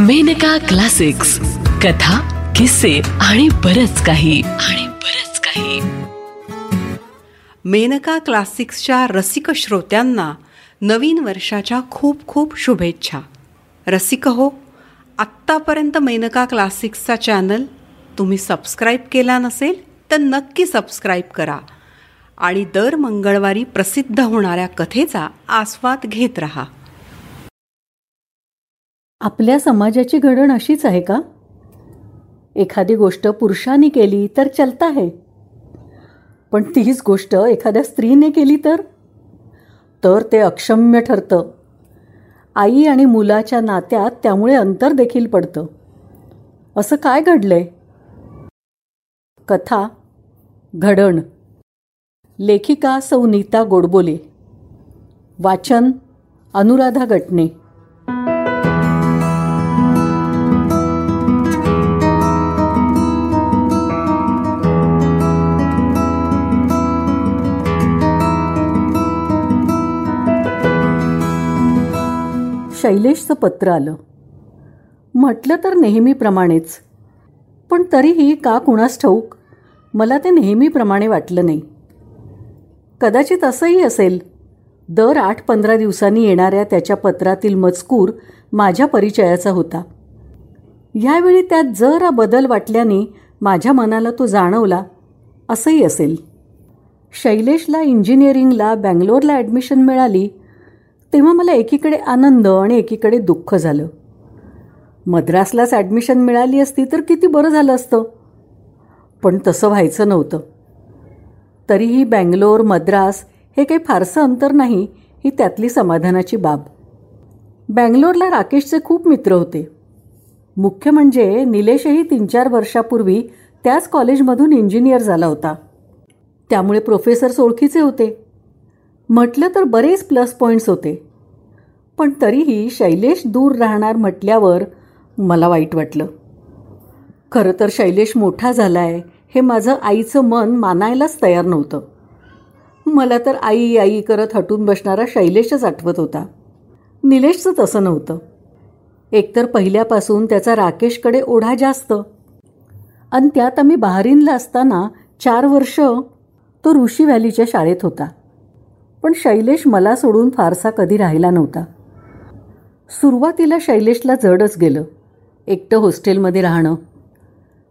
Maneka classics. कथा किस्से आणि बरच काही. आणि बरच काही. मेनका क्लासिक्सच्या रसिक श्रोत्यांना नवीन वर्षाच्या खूप खूप शुभेच्छा. रसिक हो आत्तापर्यंत मेनका क्लासिक्सचा चॅनल तुम्ही सबस्क्राईब केला नसेल तर नक्की सबस्क्राईब करा आणि दर मंगळवारी प्रसिद्ध होणाऱ्या कथेचा आस्वाद घेत राहा. आपल्या समाजाची घडण अशीच आहे का? एखादी गोष्ट पुरुषांनी केली तर चलता आहे पण तीच गोष्ट एखाद्या स्त्रीने केली तर? तर ते अक्षम्य ठरतं. आई आणि मुलाच्या नात्यात त्यामुळे अंतर देखील पडतं. असं काय घडलंय? कथा घडण. लेखिका सौ नीता गोडबोले. वाचन अनुराधा गटणे शैलेशचं पत्र आलं. म्हटलं तर नेहमीप्रमाणेच. पण तरीही का कुणास ठाऊक? मला ते नेहमीप्रमाणे वाटलं नाही. कदाचित असंही असेल. दर आठ पंधरा दिवसांनी येणाऱ्या त्याच्या पत्रातील मजकूर माझ्या परिचयाचा होता. यावेळी त्यात जरा बदल वाटल्याने माझ्या मनाला तो जाणवला. असंही असेल. शैलेशला इंजिनिअरिंगला बँगलोरला ॲडमिशन मिळाली. तेव्हा मला एकीकडे आनंद आणि एकीकडे दुःख झालं. मद्रासलाच ॲडमिशन मिळाली असती तर किती बरं झालं असतं. पण तसं व्हायचं नव्हतं. तरीही बँगलोर मद्रास हे काही फारसं अंतर नाही ही त्यातली समाधानाची बाब. बँगलोरला राकेशचे खूप मित्र होते. मुख्य म्हणजे निलेशही तीन चार वर्षापूर्वी त्याच कॉलेजमधून इंजिनियर झाला होता. त्यामुळे प्रोफेसर्स ओळखीचे होते. म्हटलं तर बरेच प्लस पॉईंट्स होते. पण तरीही शैलेश दूर राहणार म्हटल्यावर मला वाईट वाटलं. खरं तर शैलेश मोठा झाला आहे हे माझं आईचं मन मानायलाच तयार नव्हतं. मला तर आई आई करत हटून बसणारा शैलेशच आठवत होता. निलेशचं तसं नव्हतं. एकतर पहिल्यापासून त्याचा राकेशकडे ओढा जास्त. आणि त्यात आम्ही बहारीनला असताना चार वर्ष तो ऋषी व्हॅलीच्या शाळेत होता. पण शैलेश मला सोडून फारसा कधी राहिला नव्हता. सुरुवातीला शैलेशला जडच गेलं. एकटं हॉस्टेलमध्ये राहणं.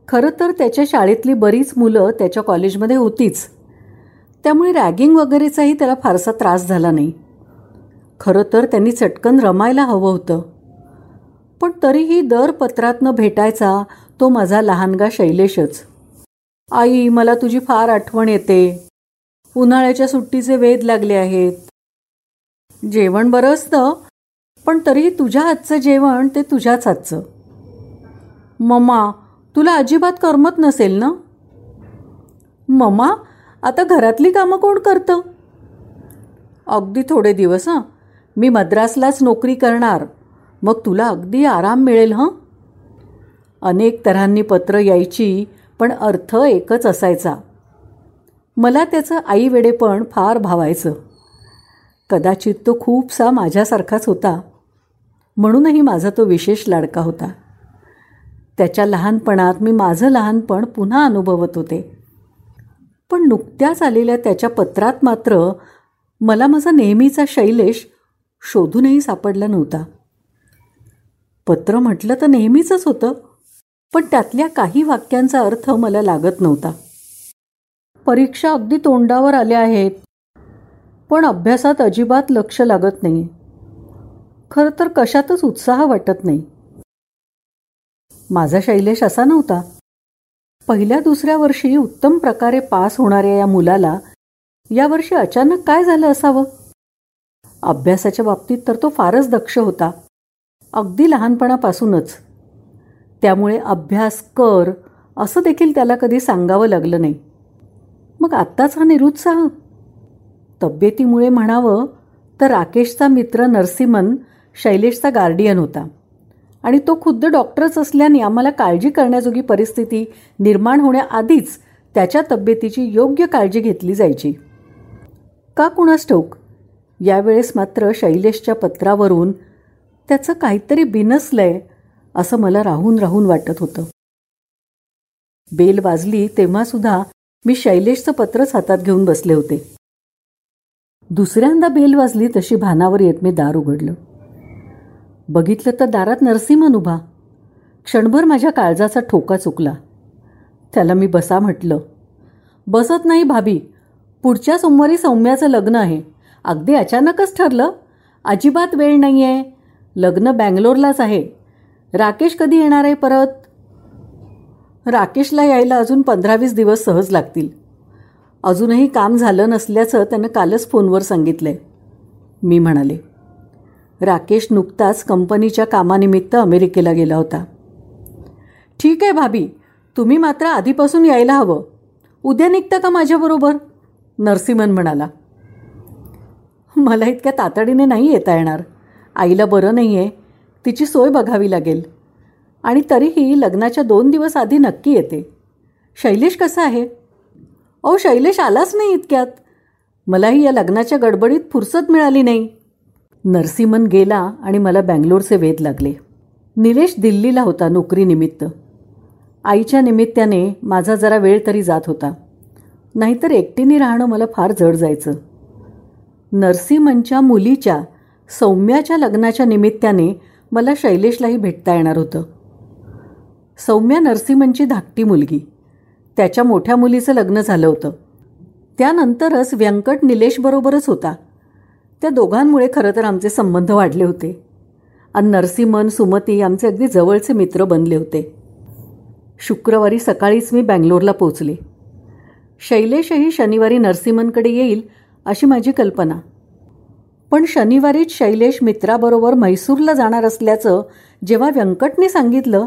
खरं तर त्याच्या शाळेतली बरीच मुलं त्याच्या कॉलेजमध्ये होतीच. त्यामुळे रॅगिंग वगैरेचाही त्याला फारसा त्रास झाला नाही. खरं तर त्यांनी चटकन रमायला हवं होतं. पण तरीही दर पत्रातनं भेटायचा तो माझा लहानगा शैलेशच. आई मला तुझी फार आठवण येते. उन्हाळ्याच्या सुट्टीचे वेध लागले आहेत. जेवण बरं असतं पण तरीही तुझ्या हातचं जेवण ते तुझ्याच हातचं मम्मा तुला अजिबात करमत नसेल ना? मम्मा आता घरातली कामं कोण करतं? अगदी थोडे दिवस हां. मी मद्रासलाच नोकरी करणार. मग तुला अगदी आराम मिळेल हं? अनेक तऱ्हांनी पत्र यायची पण अर्थ एकच असायचा. मला त्याचं आईवेडेपण फार भावायचं. कदाचित तो खूपसा माझ्यासारखाच होता. म्हणूनही माझा तो विशेष लाडका होता. त्याच्या लहानपणात मी माझं लहानपण पुन्हा अनुभवत होते. पण नुकत्याच आलेल्या त्याच्या पत्रात मात्र मला माझा नेहमीचा शैलेश शोधूनही सापडला नव्हता. पत्र म्हटलं तर नेहमीचंच होतं पण त्यातल्या काही वाक्यांचा अर्थ मला लागत नव्हता. परीक्षा अगदी तोंडावर आल्या आहेत. पण अभ्यासात अजिबात लक्ष लागत नाही. खरं तर कशातच उत्साह वाटत नाही. माझा शैलेश असा नव्हता. पहिल्या दुसऱ्या वर्षी उत्तम प्रकारे पास होणाऱ्या या मुलाला यावर्षी अचानक काय झालं असावं? अभ्यासाच्या बाबतीत तर तो फारच दक्ष होता. अगदी लहानपणापासूनच. त्यामुळे अभ्यास कर असं देखील त्याला कधी सांगावं लागलं नाही. मग आत्ताच हा निरुत्साह? तब्येतीमुळे म्हणावं तर राकेशचा मित्र नरसिमन शैलेशचा गार्डियन होता. आणि तो खुद्द डॉक्टरच असल्याने आम्हाला काळजी करण्याजोगी परिस्थिती निर्माण होण्याआधीच त्याच्या तब्येतीची योग्य काळजी घेतली जायची. का कुणास ठाऊक? यावेळेस मात्र शैलेशच्या पत्रावरून त्याचं काहीतरी बिनसलंय असं मला राहून राहून वाटत होतं. बेल वाजली तेव्हासुद्धा मी शैलेशचं पत्रच हातात घेऊन बसले होते. दुसऱ्यांदा बेल वाजली तशी भानावर येत मी दार उघडलं. बघितलं तर दारात नरसिंहन उभा क्षणभर माझ्या काळजाचा ठोका चुकला. त्याला मी बसा म्हटलं बसत नाही भाभी. पुढच्या सोमवारी सौम्याचं लग्न आहे. अगदी अचानकच ठरलं. अजिबात वेळ नाही आहे लग्न बँगलोरलाच आहे. राकेश कधी येणार आहे परत? राकेशला यायला अजून पंधरा वीस दिवस सहज लागतील. अजूनही काम झालं नसल्याचं त्यानं कालच फोनवर सांगितलं आहे मी म्हणाले राकेश नुकताच कंपनीच्या कामानिमित्त अमेरिकेला गेला होता. ठीक आहे भाभी तुम्ही मात्र आधीपासून यायला हवं. उद्या निघता का माझ्याबरोबर? नरसिमन म्हणाला. मला इतक्या तातडीने नाही येता येणार. आईला बरं नाही आहे तिची सोय बघावी लागेल. आणि तरीही लग्नाच्या दोन दिवस आधी नक्की येते. शैलेश कसा आहे? अहो शैलेश आलाच नाही इतक्यात. मलाही या लग्नाच्या गडबडीत फुरसत मिळाली नाही. नरसिमन गेला आणि मला बँगलोरचे वेध लागले. निलेश दिल्लीला होता नोकरीनिमित्त. आईच्या निमित्ताने माझा जरा वेळ तरी जात होता. नाहीतर एकटीने राहणं मला फार जड जायचं. नरसिमनच्या मुलीच्या सौम्याच्या लग्नाच्या निमित्ताने मला शैलेशलाही भेटता येणार होतं. सौम्या नरसिंहनची धाकटी मुलगी. त्याच्या मोठ्या मुलीचं लग्न झालं होतं. त्यानंतरच व्यंकट निलेशबरोबरच होता. त्या दोघांमुळे खरं तर आमचे संबंध वाढले होते. आणि नरसिंहन सुमती आमचे अगदी जवळचे मित्र बनले होते. शुक्रवारी सकाळीच मी बँगलोरला पोचले शैलेशही शनिवारी नरसिंहनकडे येईल अशी माझी कल्पना. पण शनिवारीच शैलेश मित्राबरोबर म्हैसूरला जाणार असल्याचं जेव्हा व्यंकटने सांगितलं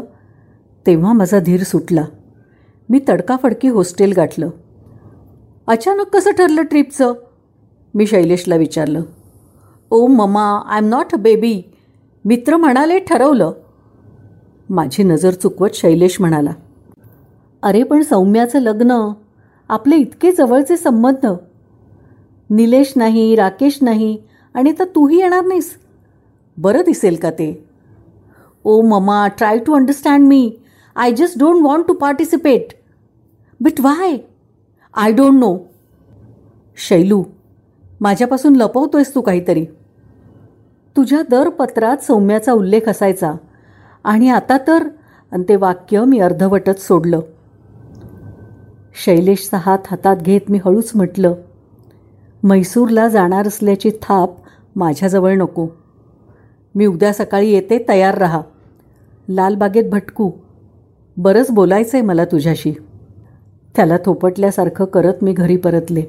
तेव्हा माझा धीर सुटला. मी तडकाफडकी हॉस्टेल गाठलं. अचानक कसं ठरलं ट्रिपचं? मी शैलेशला विचारलं. ओ mama I am not a baby. मित्र म्हणाले ठरवलं. माझी नजर चुकवत शैलेश म्हणाला. अरे पण सौम्याचं लग्न आपले इतके जवळचे संबंध. निलेश नाही राकेश नाही आणि तर तूही येणार नाहीस. बरं दिसेल का ते? ओ mama try to understand me. I just don't want to participate but why I don't know Shailu माझ्यापासून लपवतोयस तू काहीतरी. तुझ्या दर पत्रात सौम्याचा उल्लेख असायचा. आणि आता तर ते वाक्य मी अर्धवटच सोडलं. शैलेशचा हात हातात घेत मी हळूच म्हटलं म्हैसूरला जाणार असल्याची थाप माझ्याजवळ नको. मी उद्या सकाळी येते तयार राहा. लालबागेत भटकू. बरंच बोलायचं आहे मला तुझ्याशी. त्याला थोपटल्यासारखं करत मी घरी परतले.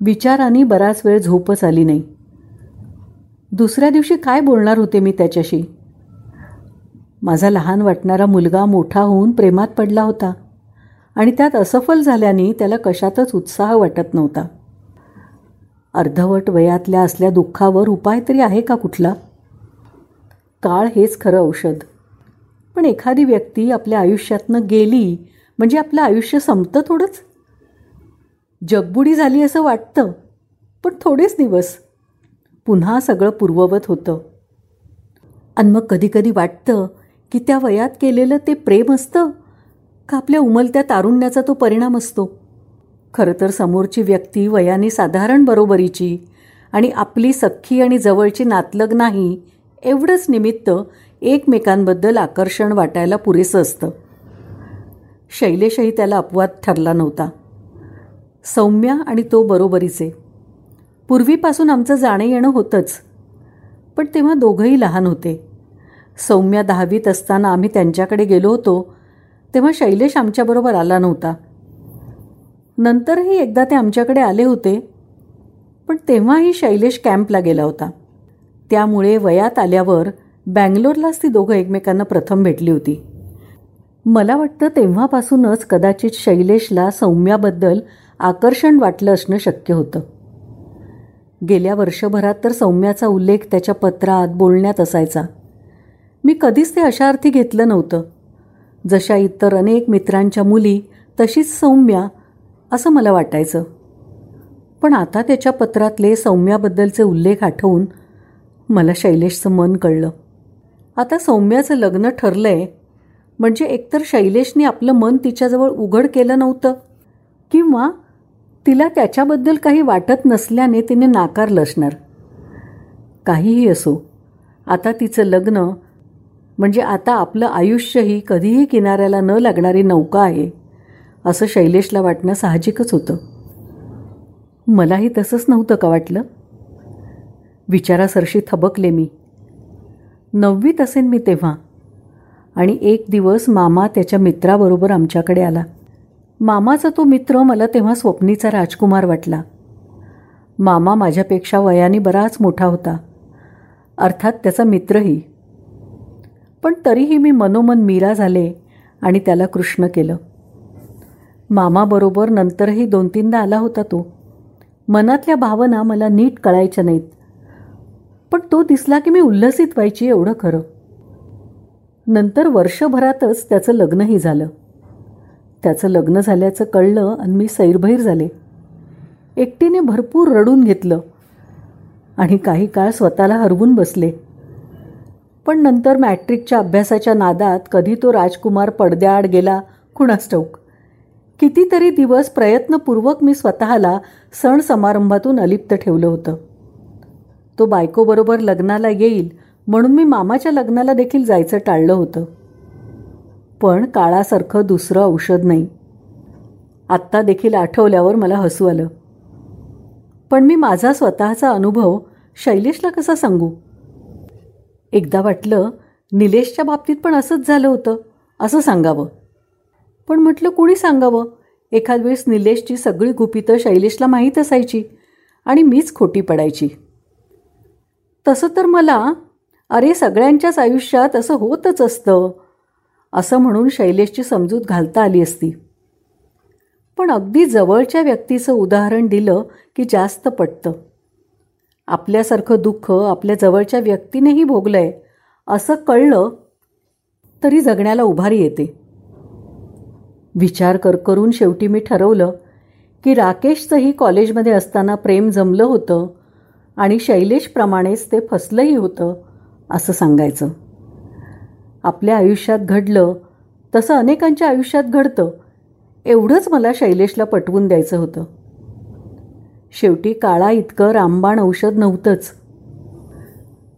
विचारांनी बराच वेळ झोपच आली नाही. दुसऱ्या दिवशी काय बोलणार होते मी त्याच्याशी? माझा लहान वाटणारा मुलगा मोठा होऊन प्रेमात पडला होता आणि त्यात असफल झाल्याने त्याला कशातच उत्साह वाटत नव्हता. अर्धवट वयातल्या असल्या दुःखावर उपाय तरी आहे का कुठला? काळ हेच खरं औषध. पण एखादी व्यक्ती आपल्या आयुष्यातनं गेली म्हणजे आपलं आयुष्य संपतं थोडंच? जगबुडी झाली असं वाटतं पण थोडेच दिवस. पुन्हा सगळं पूर्ववत होतं. आणि मग कधीकधी वाटतं की त्या वयात केलेलं ते प्रेम असतं का आपल्या उमलत्या तारुण्याचा तो परिणाम असतो? खरं तर समोरची व्यक्ती वयाने साधारण बरोबरीची आणि आपली सख्खी आणि जवळची नातलग नाही एवढंच निमित्त एकमेकांबद्दल आकर्षण वाटायला पुरेसं असतं. शैलेशही त्याला अपवाद ठरला नव्हता. सौम्या आणि तो बरोबरीचे. पूर्वीपासून आमचं जाणं येणं होतंच. पण तेव्हा दोघंही लहान होते. सौम्या दहावीत असताना आम्ही त्यांच्याकडे गेलो होतो तेव्हा शैलेश आमच्याबरोबर आला नव्हता. नंतरही एकदा ते आमच्याकडे आले होते पण तेव्हाही शैलेश कॅम्पला गेला होता. त्यामुळे वयात आल्यावर बँगलोरलाच ती दोघं एकमेकांना प्रथम भेटली होती. मला वाटतं तेव्हापासूनच कदाचित शैलेशला सौम्याबद्दल आकर्षण वाटलं असणं शक्य होतं. गेल्या वर्षभरात तर सौम्याचा उल्लेख त्याच्या पत्रात बोलण्यात असायचा. मी कधीच ते अशा अर्थी घेतलं नव्हतं. जशा इतर अनेक मित्रांच्या मुली तशीच सौम्या असं मला वाटायचं. पण आता त्याच्या पत्रातले सौम्याबद्दलचे उल्लेख आठवून मला शैलेशचं मन कळलं. आता सौम्याचं लग्न ठरलंय. म्हणजे एकतर शैलेशने आपलं मन तिच्याजवळ उघड केलं नव्हतं किंवा तिला त्याच्याबद्दल काही वाटत नसल्याने तिने नाकारलं असणार काहीही असो आता तिचं लग्न म्हणजे आता आपलं आयुष्यही कधीही किनाऱ्याला न लागणारी नौका आहे असं शैलेशला वाटणं साहजिकच होतं. मलाही तसंच नव्हतं का वाटलं? विचारासरशी थबकले मी. नववीत असेन मी तेव्हा. आणि एक दिवस मामा त्याच्या मित्राबरोबर आमच्याकडे आला. मामाचा तो मित्र मला तेव्हा स्वप्नीचा राजकुमार वाटला. मामा माझ्यापेक्षा वयाने बराच मोठा होता. अर्थात त्याचा मित्रही. पण तरीही मी मनोमन मीरा झाले आणि त्याला कृष्ण केलं. मामाबरोबर नंतरही दोन तीनदा आला होता तो. मनातल्या भावना मला नीट कळायच्या नाहीत. पण तो दिसला की मी उल्हसित व्हायची एवढं खरं. नंतर वर्षभरातच त्याचं लग्नही झालं. त्याचं लग्न झाल्याचं कळलं आणि मी सैरभैर झाले. एकटीने भरपूर रडून घेतलं आणि काही काळ स्वतःला हरवून बसले. पण नंतर मॅट्रिकच्या अभ्यासाच्या नादात कधी तो राजकुमार पडद्याआड गेला कुणास ठाऊक कितीतरी दिवस प्रयत्नपूर्वक मी स्वतःला सण समारंभातून अलिप्त ठेवलं होतं. तो बायकोबरोबर लग्नाला येईल म्हणून मी मामाच्या लग्नाला देखील जायचं टाळलं होतं. पण काळासारखं दुसरं औषध नाही. आत्ता देखील आठवल्यावर मला हसू आलं. पण मी माझा स्वतःचा अनुभव शैलेशला कसा सांगू? एकदा वाटलं निलेशच्या बाबतीत पण असंच झालं होतं असं सांगावं. पण म्हटलं कुणी सांगावं? एखाद वेळेस निलेशची सगळी गुपितं शैलेशला माहीत असायची आणि मीच खोटी पडायची. तसं तर मला अरे सगळ्यांच्याच आयुष्यात असं होतच असतं असं म्हणून शैलेशची समजूत घालता आली असती. पण अगदी जवळच्या व्यक्तीचं उदाहरण दिलं की जास्त पटतं. आपल्यासारखं दुःख आपल्या जवळच्या व्यक्तीनेही भोगलं आहे असं कळलं तरी जगण्याला उभारी येते. विचार कर करून शेवटी मी ठरवलं की राकेशचंही कॉलेजमध्ये असताना प्रेम जमलं होतं आणि शैलेशप्रमाणेच ते फसलंही होतं असं सांगायचं. आपल्या आयुष्यात घडलं तसं अनेकांच्या आयुष्यात घडतं एवढंच मला शैलेशला पटवून द्यायचं होतं. शेवटी काळा इतकं रामबाण औषध नव्हतंच.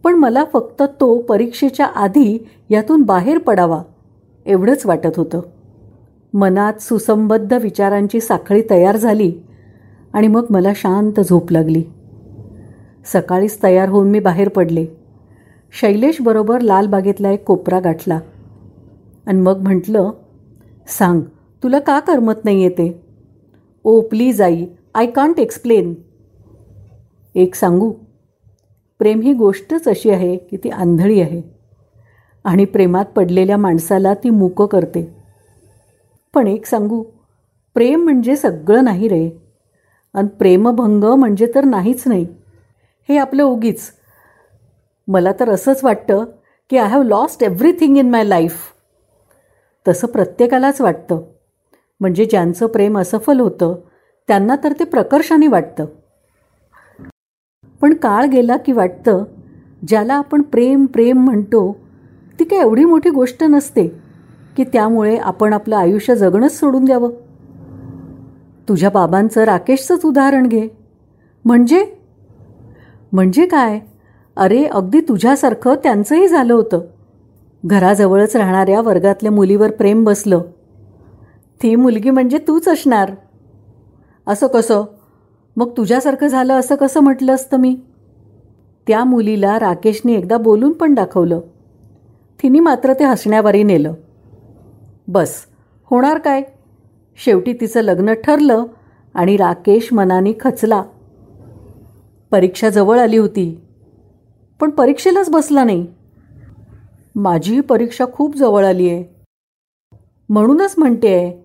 पण मला फक्त तो परीक्षेच्या आधी यातून बाहेर पडावा एवढंच वाटत होतं. मनात सुसंबद्ध विचारांची साखळी तयार झाली आणि मग मला शांत झोप लागली. सकाळीच तयार होऊन मी बाहेर पडले. शैलेशबरोबर लालबागेतला एक कोपरा गाठला. आणि मग म्हटलं सांग तुला का करमत नाही येते ओ प्लीज आई आय कांट एक्सप्लेन. एक सांगू? प्रेम ही गोष्टच अशी आहे की ती आंधळी आहे. आणि प्रेमात पडलेल्या माणसाला ती मूकं करते. पण एक सांगू प्रेम म्हणजे सगळं नाही रे. आणि प्रेमभंग म्हणजे तर नाहीच नाही. हे आपलं उगीच. मला तर असंच वाटतं की I have lost everything in my life तसं प्रत्येकालाच वाटतं. म्हणजे ज्यांचं प्रेम असफल होतं त्यांना तर ते प्रकर्षाने वाटतं. पण काळ गेला की वाटतं ज्याला आपण प्रेम प्रेम म्हणतो ती काय एवढी मोठी गोष्ट नसते की त्यामुळे आपण आपलं आयुष्य जगणंच सोडून द्यावं. तुझ्या बाबांचं राकेशचंच उदाहरण घे. म्हणजे म्हणजे काय? अरे अगदी तुझ्यासारखं त्यांचंही झालं होतं. घराजवळच राहणाऱ्या वर्गातल्या मुलीवर प्रेम बसलं. ती मुलगी म्हणजे तूच असणार. असं कसं? मग तुझ्यासारखं झालं असं कसं म्हटलं असतं मी? त्या मुलीला राकेशने एकदा बोलून पण दाखवलं. तिने मात्र ते हसण्यावारी नेलं. बस होणार काय? शेवटी तिचं लग्न ठरलं आणि राकेश मनाने खचला. परीक्षा जवळ आली होती. पण परीक्षेलाच बसला नाही. माझी परीक्षा खूप जवळ आली आहे. म्हणूनच म्हणते आहे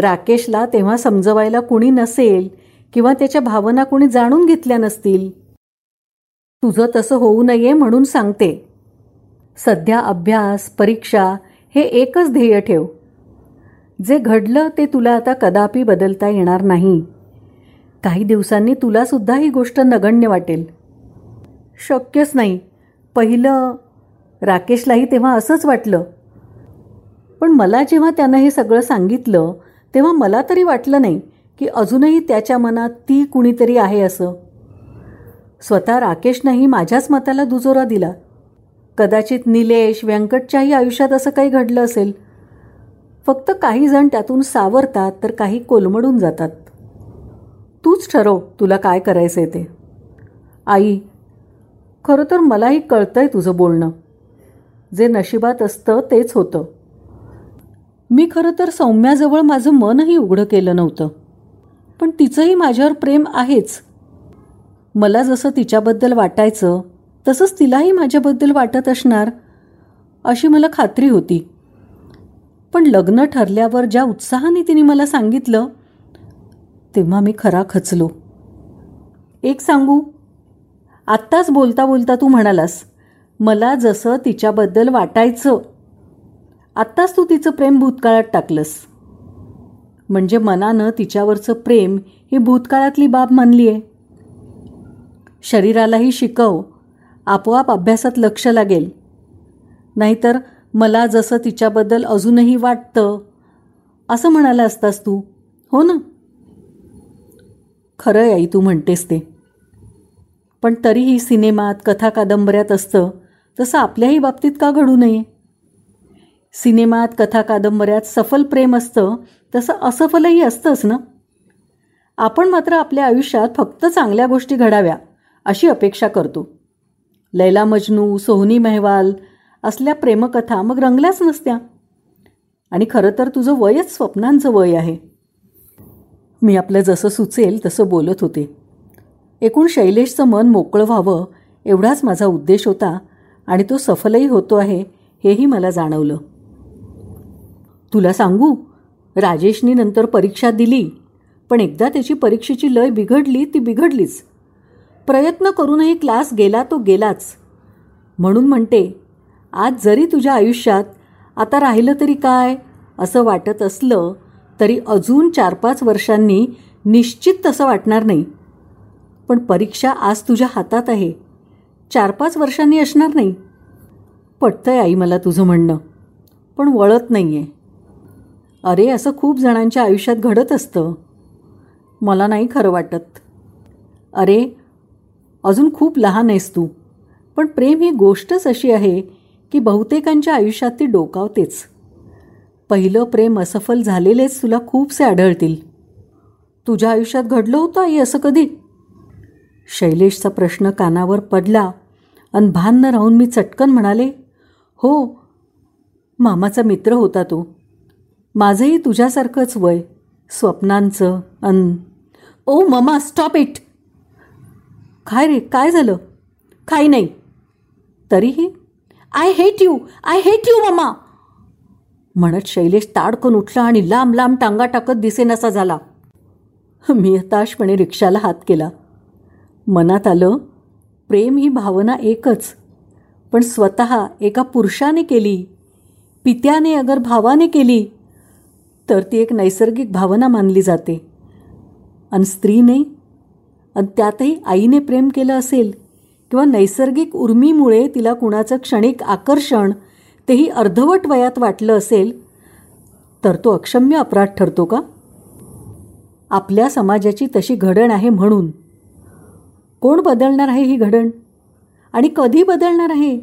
राकेशला तेव्हा समजवायला कुणी नसेल किंवा त्याच्या भावना कुणी जाणून घेतल्या नसतील. तुझं तसं होऊ नये म्हणून सांगते. सध्या अभ्यास परीक्षा हे एकच ध्येय ठेव. जे घडलं ते तुला आता कदापि बदलता येणार नाही. काही दिवसांनी तुलासुद्धा ही गोष्ट नगण्य वाटेल. शक्यच नाही. पहिलं राकेशलाही तेव्हा असंच वाटलं. पण मला जेव्हा त्यानं हे सगळं सांगितलं तेव्हा मला तरी वाटलं नाही की अजूनही त्याच्या मनात ती कुणीतरी आहे असं. स्वतः राकेशनंही माझ्याच मताला दुजोरा दिला. कदाचित निलेश व्यंकटच्याही आयुष्यात असं काही घडलं असेल. फक्त काही जण त्यातून सावरतात तर काही कोलमडून जातात. तूच ठरव तुला काय करायचं आहे ते. आई खरं तर मलाही कळतं आहे तुझं बोलणं. जे नशिबात असतं तेच होतं. मी खरं तर सौम्याजवळ माझं मनही उघडं केलं नव्हतं. पण तिचंही माझ्यावर प्रेम आहेच. मला जसं तिच्याबद्दल वाटायचं तसंच तिलाही माझ्याबद्दल वाटत असणार अशी मला खात्री होती. पण लग्न ठरल्यावर ज्या उत्साहाने तिने मला सांगितलं तेव्हा मी खरा खचलो. एक सांगू? आत्ताच बोलता बोलता तू म्हणालास मला जसं तिच्याबद्दल वाटायचं आत्ताच तू तिचं प्रेम भूतकाळात टाकलंस. म्हणजे मनानं तिच्यावरचं प्रेम ही भूतकाळातली बाब मानली आहे शरीरालाही शिकव आपोआप अभ्यासात लक्ष लागेल. नाहीतर मला जसं तिच्याबद्दल अजूनही वाटतं असं म्हणाला असतास तू हो ना? खरं आई तू म्हणतेस ते. पण तरीही सिनेमात कथा कादंबऱ्यात असतं तसं आपल्याही बाबतीत का घडू नये? सिनेमात कथा कादंबऱ्यात सफल प्रेम असतं तसं असफलही असतंच ना? आपण मात्र आपल्या आयुष्यात फक्त चांगल्या गोष्टी घडाव्या अशी अपेक्षा करतो. लैला मजनू सोहनी मेहवाल असल्या प्रेमकथा मग रंगल्याच नसत्या. आणि खरं तर तुझं वयच स्वप्नांचं वय आहे. मी आपलं जसं सुचेल तसं बोलत होते. एकूण शैलेशचं मन मोकळं व्हावं एवढाच माझा उद्देश होता आणि तो सफलही होतो आहे हेही मला जाणवलं. तुला सांगू राजेशनी नंतर परीक्षा दिली पण एकदा त्याची परीक्षेची लय बिघडली ती बिघडलीच. प्रयत्न करूनही क्लास गेला तो गेलाच. म्हणून म्हणते आज जरी तुझ्या आयुष्यात आता राहिलं तरी काय असं वाटत असलं तरी अजून चार पाच वर्षांनी निश्चित तसं वाटणार नाही. पण परीक्षा आज तुझ्या हातात आहे. चार पाच वर्षांनी असणार नाही. पटतंय आई मला तुझं म्हणणं पण वळत नाही आहे अरे असं खूप जणांच्या आयुष्यात घडत असतं. मला नाही खरं वाटत. अरे अजून खूप लहान आहेस तू पण प्रेम ही गोष्टच अशी आहे की बहुतेकांच्या आयुष्यात ती डोकावतेच. पहिलं प्रेम असफल झालेलेच तुला खूपसे आढळतील. तुझ्या आयुष्यात घडलं होतं आई असं कधी? शैलेशचा प्रश्न कानावर पडला अन भान न राहून मी चटकन म्हणाले हो मामाचा मित्र होता तो. माझंही तुझ्यासारखंच वय स्वप्नांचं अन ओ ममा स्टॉप इट काय रे काय झालं? काही नाही. तरीही I hate you I hate you mama. म्हणत शैलेश ताडकन उठला आणि लांब लांब टांगा टाकत दिसेनासा झाला. मी हताशपणे रिक्षाला हात केला. मनात आलं प्रेम ही भावना एकच पण स्वत एका पुरुषाने केली पित्याने अगर भावाने केली तर ती एक नैसर्गिक भावना मानली जाते. आणि स्त्रीने आणि त्यातही आईने प्रेम केलं असेल किंवा नैसर्गिक उर्मीमुळे तिला कुणाचं क्षणिक आकर्षण तेही अर्धवट वयात वाटलं असेल तर तो अक्षम्य अपराध ठरतो का? आपल्या समाजाची तशी घडण आहे म्हणून. कोण बदलणार आहे ही घडण? आणि कधी बदलणार आहे?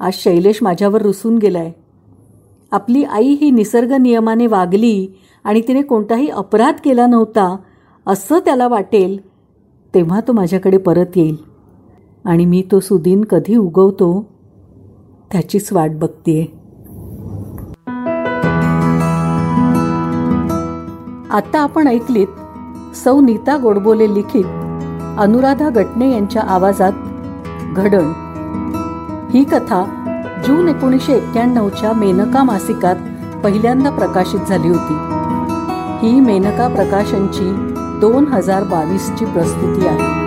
आज शैलेश माझ्यावर रुसून गेलाय. आपली आई ही निसर्ग नियमाने वागली आणि तिने कोणताही अपराध केला नव्हता असं त्याला वाटेल तेव्हा तो माझ्याकडे परत येईल. आणि मी तो सुदीन कधी उगवतो? त्याचीच वाट बघतीये. आता आपण ऐकलीत सौ नीता गोडबोले लिखित अनुराधा गटणे यांच्या आवाजात घडण. ही कथा जून एकोणीसशे एक्क्याण्णवच्या मेनका मासिकात पहिल्यांदा प्रकाशित झाली होती. ही मेनका प्रकाशनची दोन हजार बावीसची प्रस्तुती आहे.